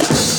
Thank you.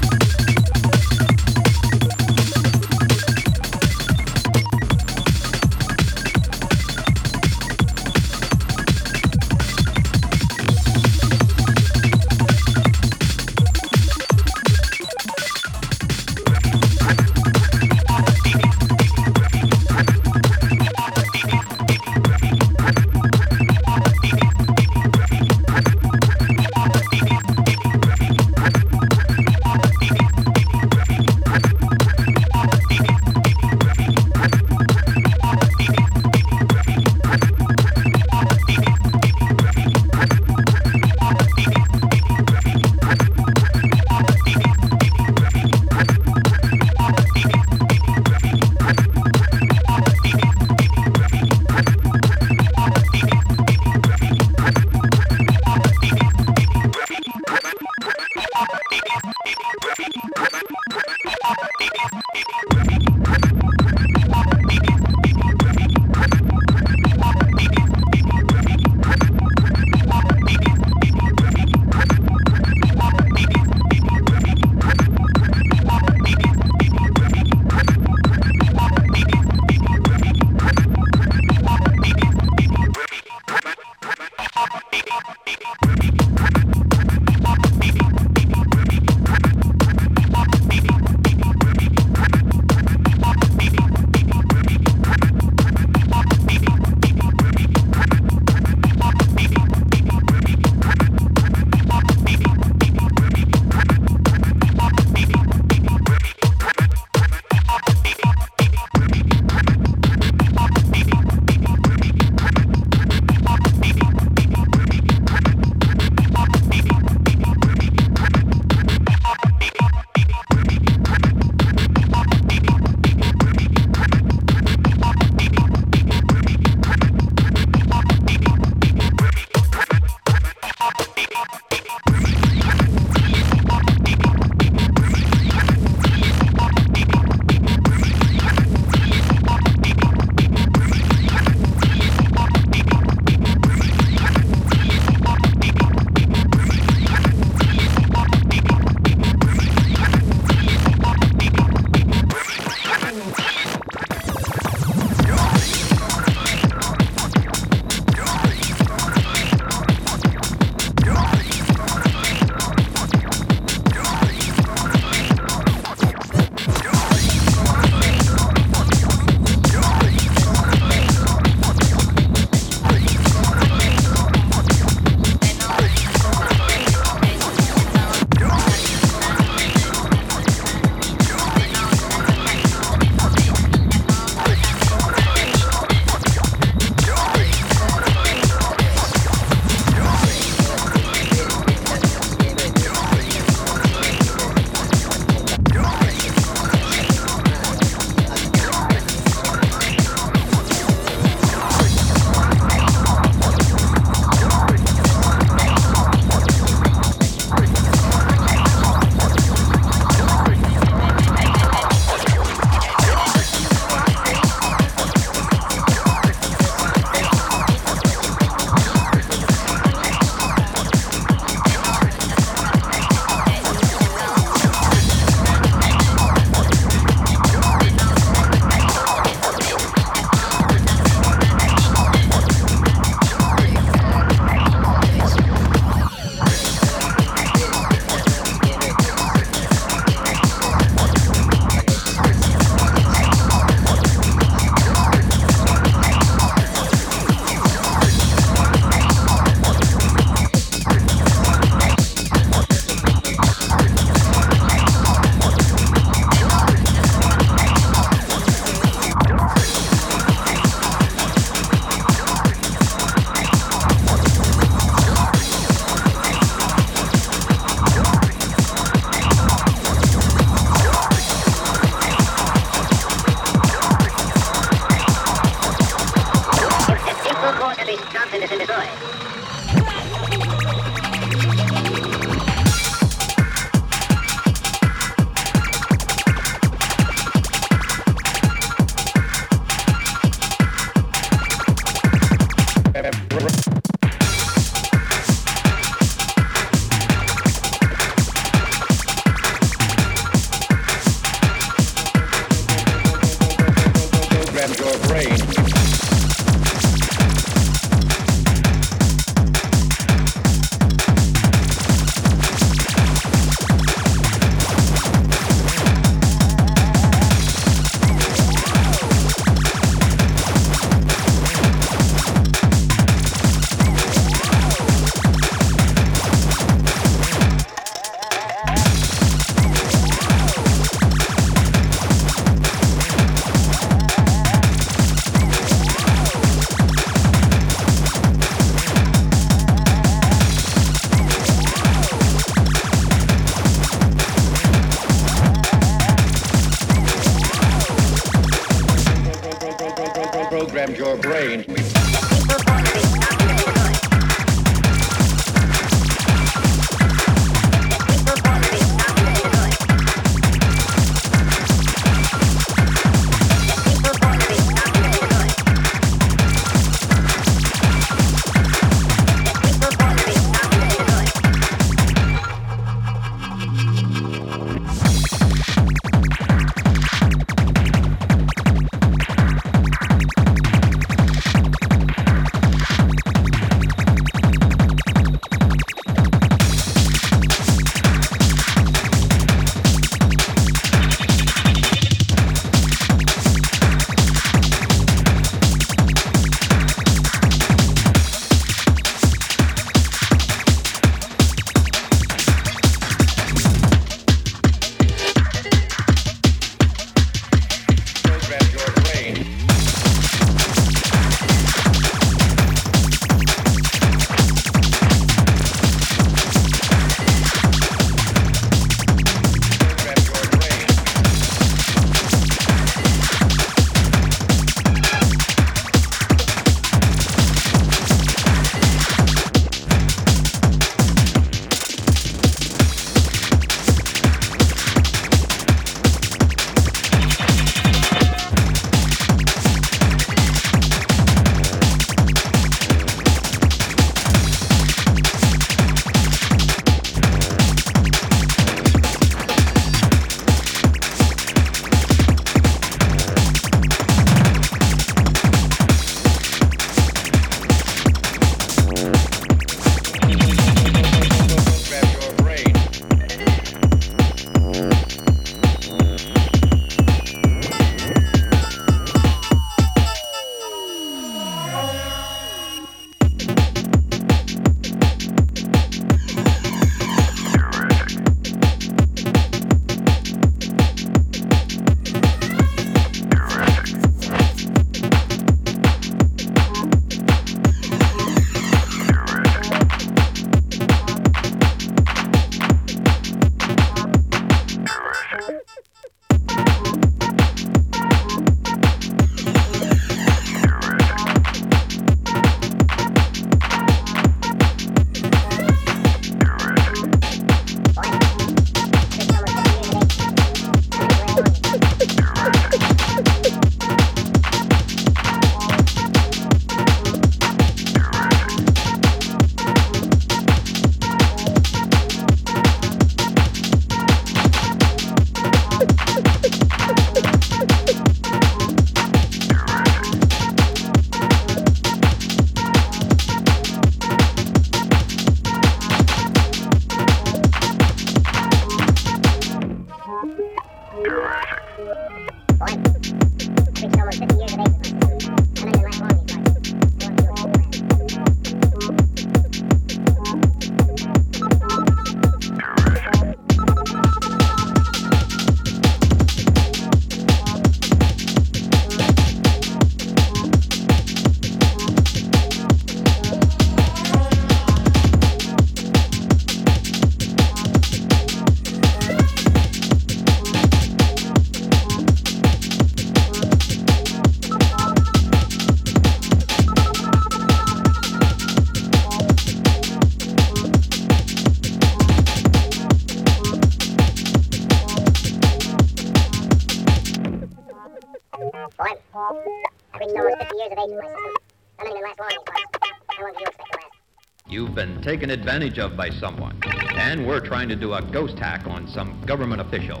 taken advantage of by someone. And we're trying to do a ghost hack on some government official.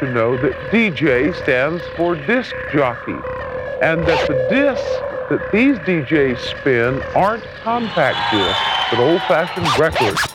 To know that DJ stands for disc jockey, and that the discs that these DJs spin aren't compact discs, but old-fashioned records.